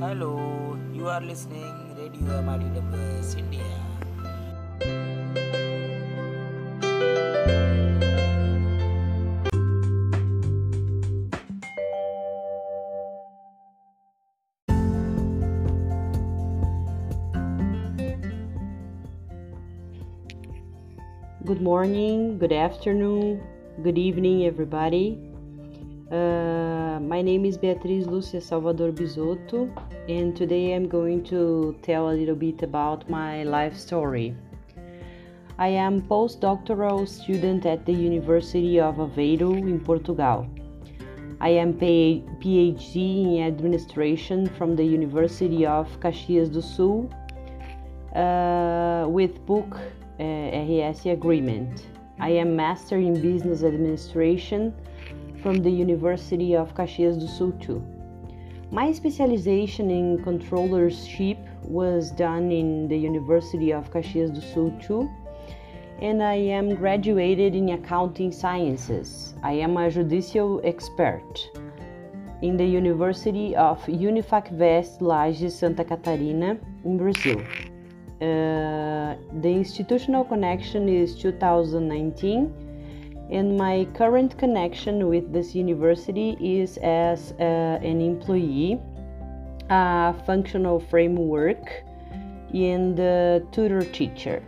Hello, you are listening Radio MIDWS India. Good morning, good afternoon, good evening, everybody. Uh, my name is Beatriz Lúcia Salvador Bisotto, and today I'm going to tell a little bit about my life story. I am postdoctoral student at the University of Aveiro in Portugal. I am PhD in administration from the University of Caxias do Sul uh, with book uh, RS agreement. I am master in business administration from the University of Caxias do Sul too. My specialization in controllership was done in the University of Caxias do Sul too, and I am graduated in accounting sciences. I am a judicial expert in the University of UNIFACVEST Lages Santa Catarina in Brazil. Uh, the institutional connection is 2019 and my current connection with this university is as uh, an employee a functional framework in the tutor teacher.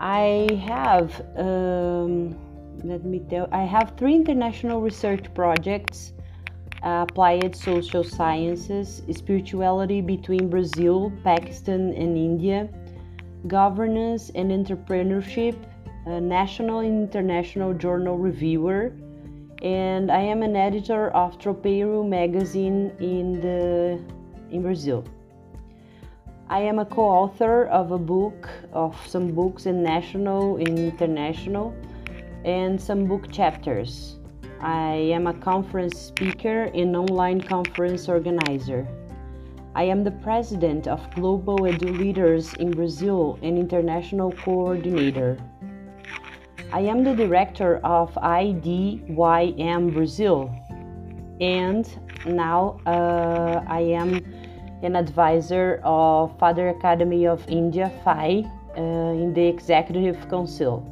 I have um, let me tell i have three international research projects applied social sciences, spirituality between Brazil, Pakistan, and India, governance and entrepreneurship, national and international journal reviewer, and I am an editor of Tropeiro magazine in the in Brazil. I am a co-author of a book of some books in national and international and some book chapters. I am a conference speaker and online conference organizer. I am the president of Global Edu Leaders in Brazil and international coordinator. I am the director of IDYM Brazil, and now uh, I am an advisor of Father Academy of India FAI uh, in the Executive Council.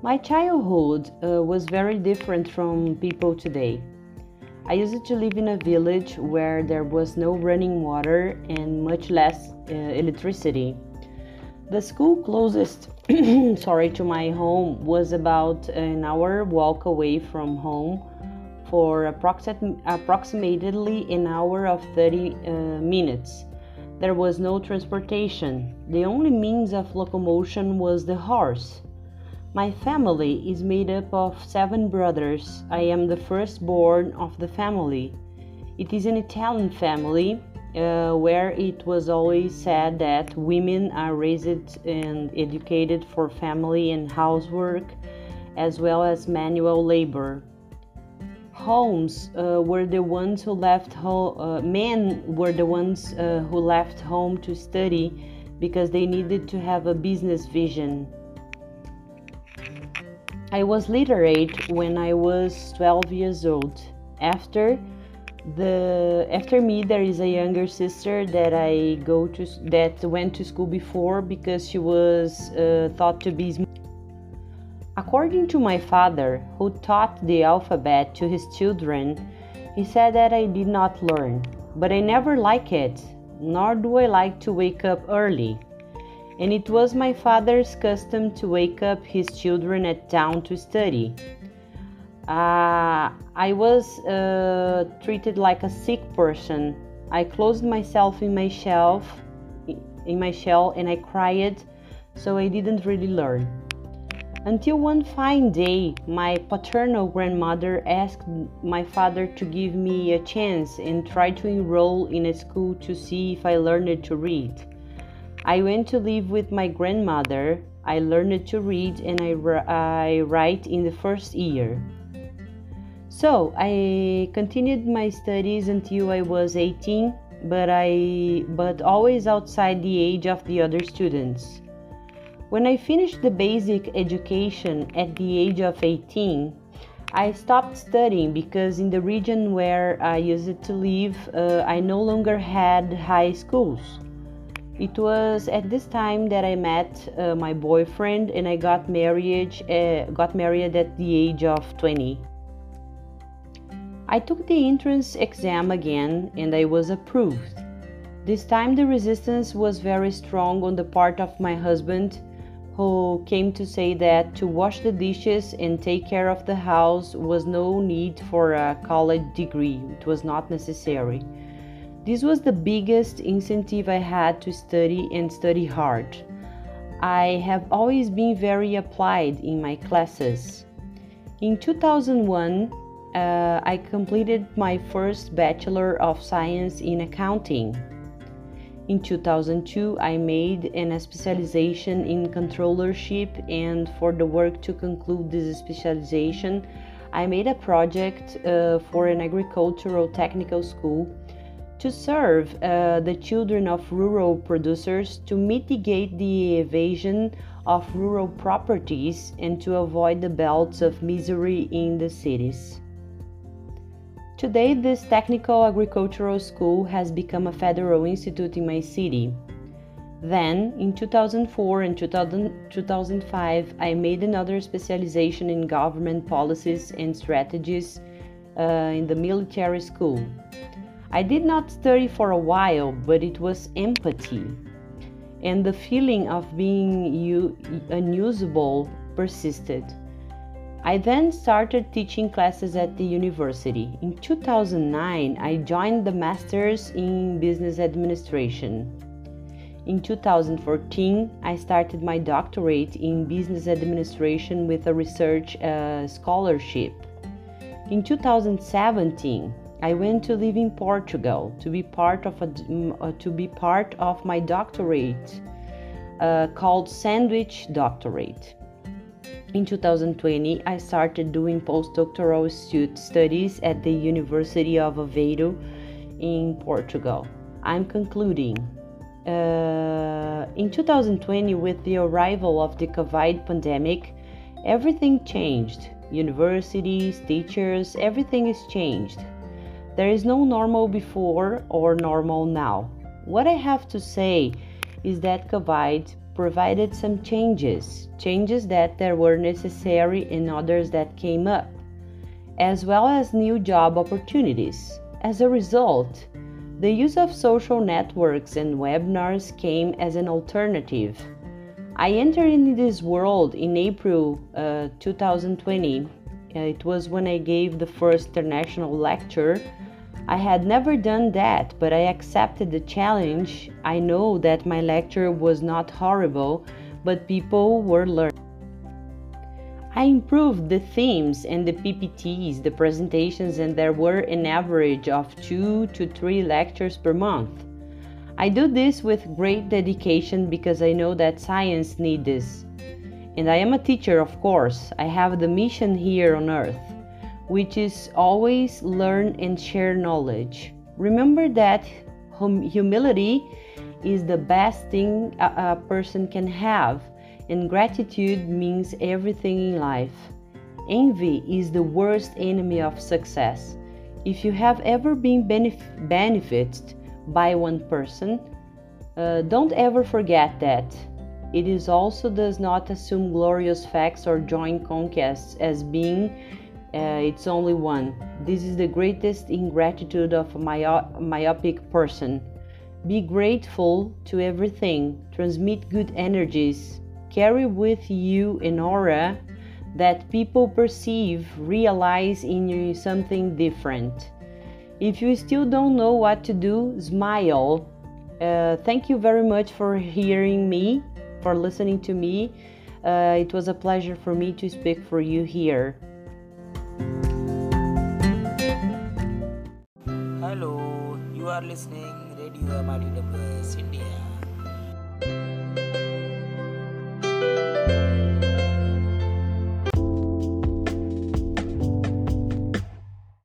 My childhood uh, was very different from people today. I used to live in a village where there was no running water and much less uh, electricity. The school closest sorry to my home was about an hour walk away from home for approxim- approximately an hour of 30 uh, minutes. There was no transportation. The only means of locomotion was the horse. My family is made up of seven brothers. I am the firstborn of the family. It is an Italian family uh, where it was always said that women are raised and educated for family and housework as well as manual labor. Homes uh, were the ones who left home, uh, men were the ones uh, who left home to study because they needed to have a business vision. I was literate when I was 12 years old. After the after me there is a younger sister that I go to that went to school before because she was uh, thought to be According to my father, who taught the alphabet to his children, he said that I did not learn, but I never like it, nor do I like to wake up early and it was my father's custom to wake up his children at dawn to study. Uh, I was uh, treated like a sick person. I closed myself in my shelf, in my shell, and I cried, so I didn't really learn. Until one fine day, my paternal grandmother asked my father to give me a chance and try to enroll in a school to see if I learned to read. I went to live with my grandmother. I learned to read and I, I write in the first year. So I continued my studies until I was 18, but I but always outside the age of the other students. When I finished the basic education at the age of 18, I stopped studying because in the region where I used to live, uh, I no longer had high schools. It was at this time that I met uh, my boyfriend and I got married, uh, got married at the age of 20. I took the entrance exam again and I was approved. This time the resistance was very strong on the part of my husband, who came to say that to wash the dishes and take care of the house was no need for a college degree, it was not necessary. This was the biggest incentive I had to study and study hard. I have always been very applied in my classes. In 2001, uh, I completed my first Bachelor of Science in Accounting. In 2002, I made an specialization in controllership, and for the work to conclude this specialization, I made a project uh, for an agricultural technical school to serve uh, the children of rural producers to mitigate the evasion of rural properties and to avoid the belts of misery in the cities. Today, this technical agricultural school has become a federal institute in my city. Then, in 2004 and 2000, 2005, I made another specialization in government policies and strategies uh, in the military school. I did not study for a while, but it was empathy. And the feeling of being u- unusable persisted. I then started teaching classes at the university. In 2009, I joined the Masters in Business Administration. In 2014, I started my doctorate in Business Administration with a research uh, scholarship. In 2017, I went to live in Portugal to be part of a, uh, to be part of my doctorate uh, called Sandwich Doctorate. In 2020, I started doing postdoctoral studies at the University of Aveiro in Portugal. I'm concluding. Uh, in 2020, with the arrival of the COVID pandemic, everything changed. Universities, teachers, everything is changed. There is no normal before or normal now. What I have to say is that COVID provided some changes, changes that there were necessary and others that came up, as well as new job opportunities. As a result, the use of social networks and webinars came as an alternative. I entered in this world in April uh, 2020. It was when I gave the first international lecture I had never done that, but I accepted the challenge. I know that my lecture was not horrible, but people were learning. I improved the themes and the PPTs, the presentations, and there were an average of two to three lectures per month. I do this with great dedication because I know that science needs this. And I am a teacher, of course. I have the mission here on earth which is always learn and share knowledge. Remember that hum- humility is the best thing a, a person can have, and gratitude means everything in life. Envy is the worst enemy of success. If you have ever been benef- benefited by one person, uh, don't ever forget that. It is also does not assume glorious facts or joint conquests as being uh, it's only one. This is the greatest ingratitude of a myop- myopic person. Be grateful to everything, transmit good energies, carry with you an aura that people perceive, realize in you something different. If you still don't know what to do, smile. Uh, thank you very much for hearing me, for listening to me. Uh, it was a pleasure for me to speak for you here. Are listening Radio MRDWS India.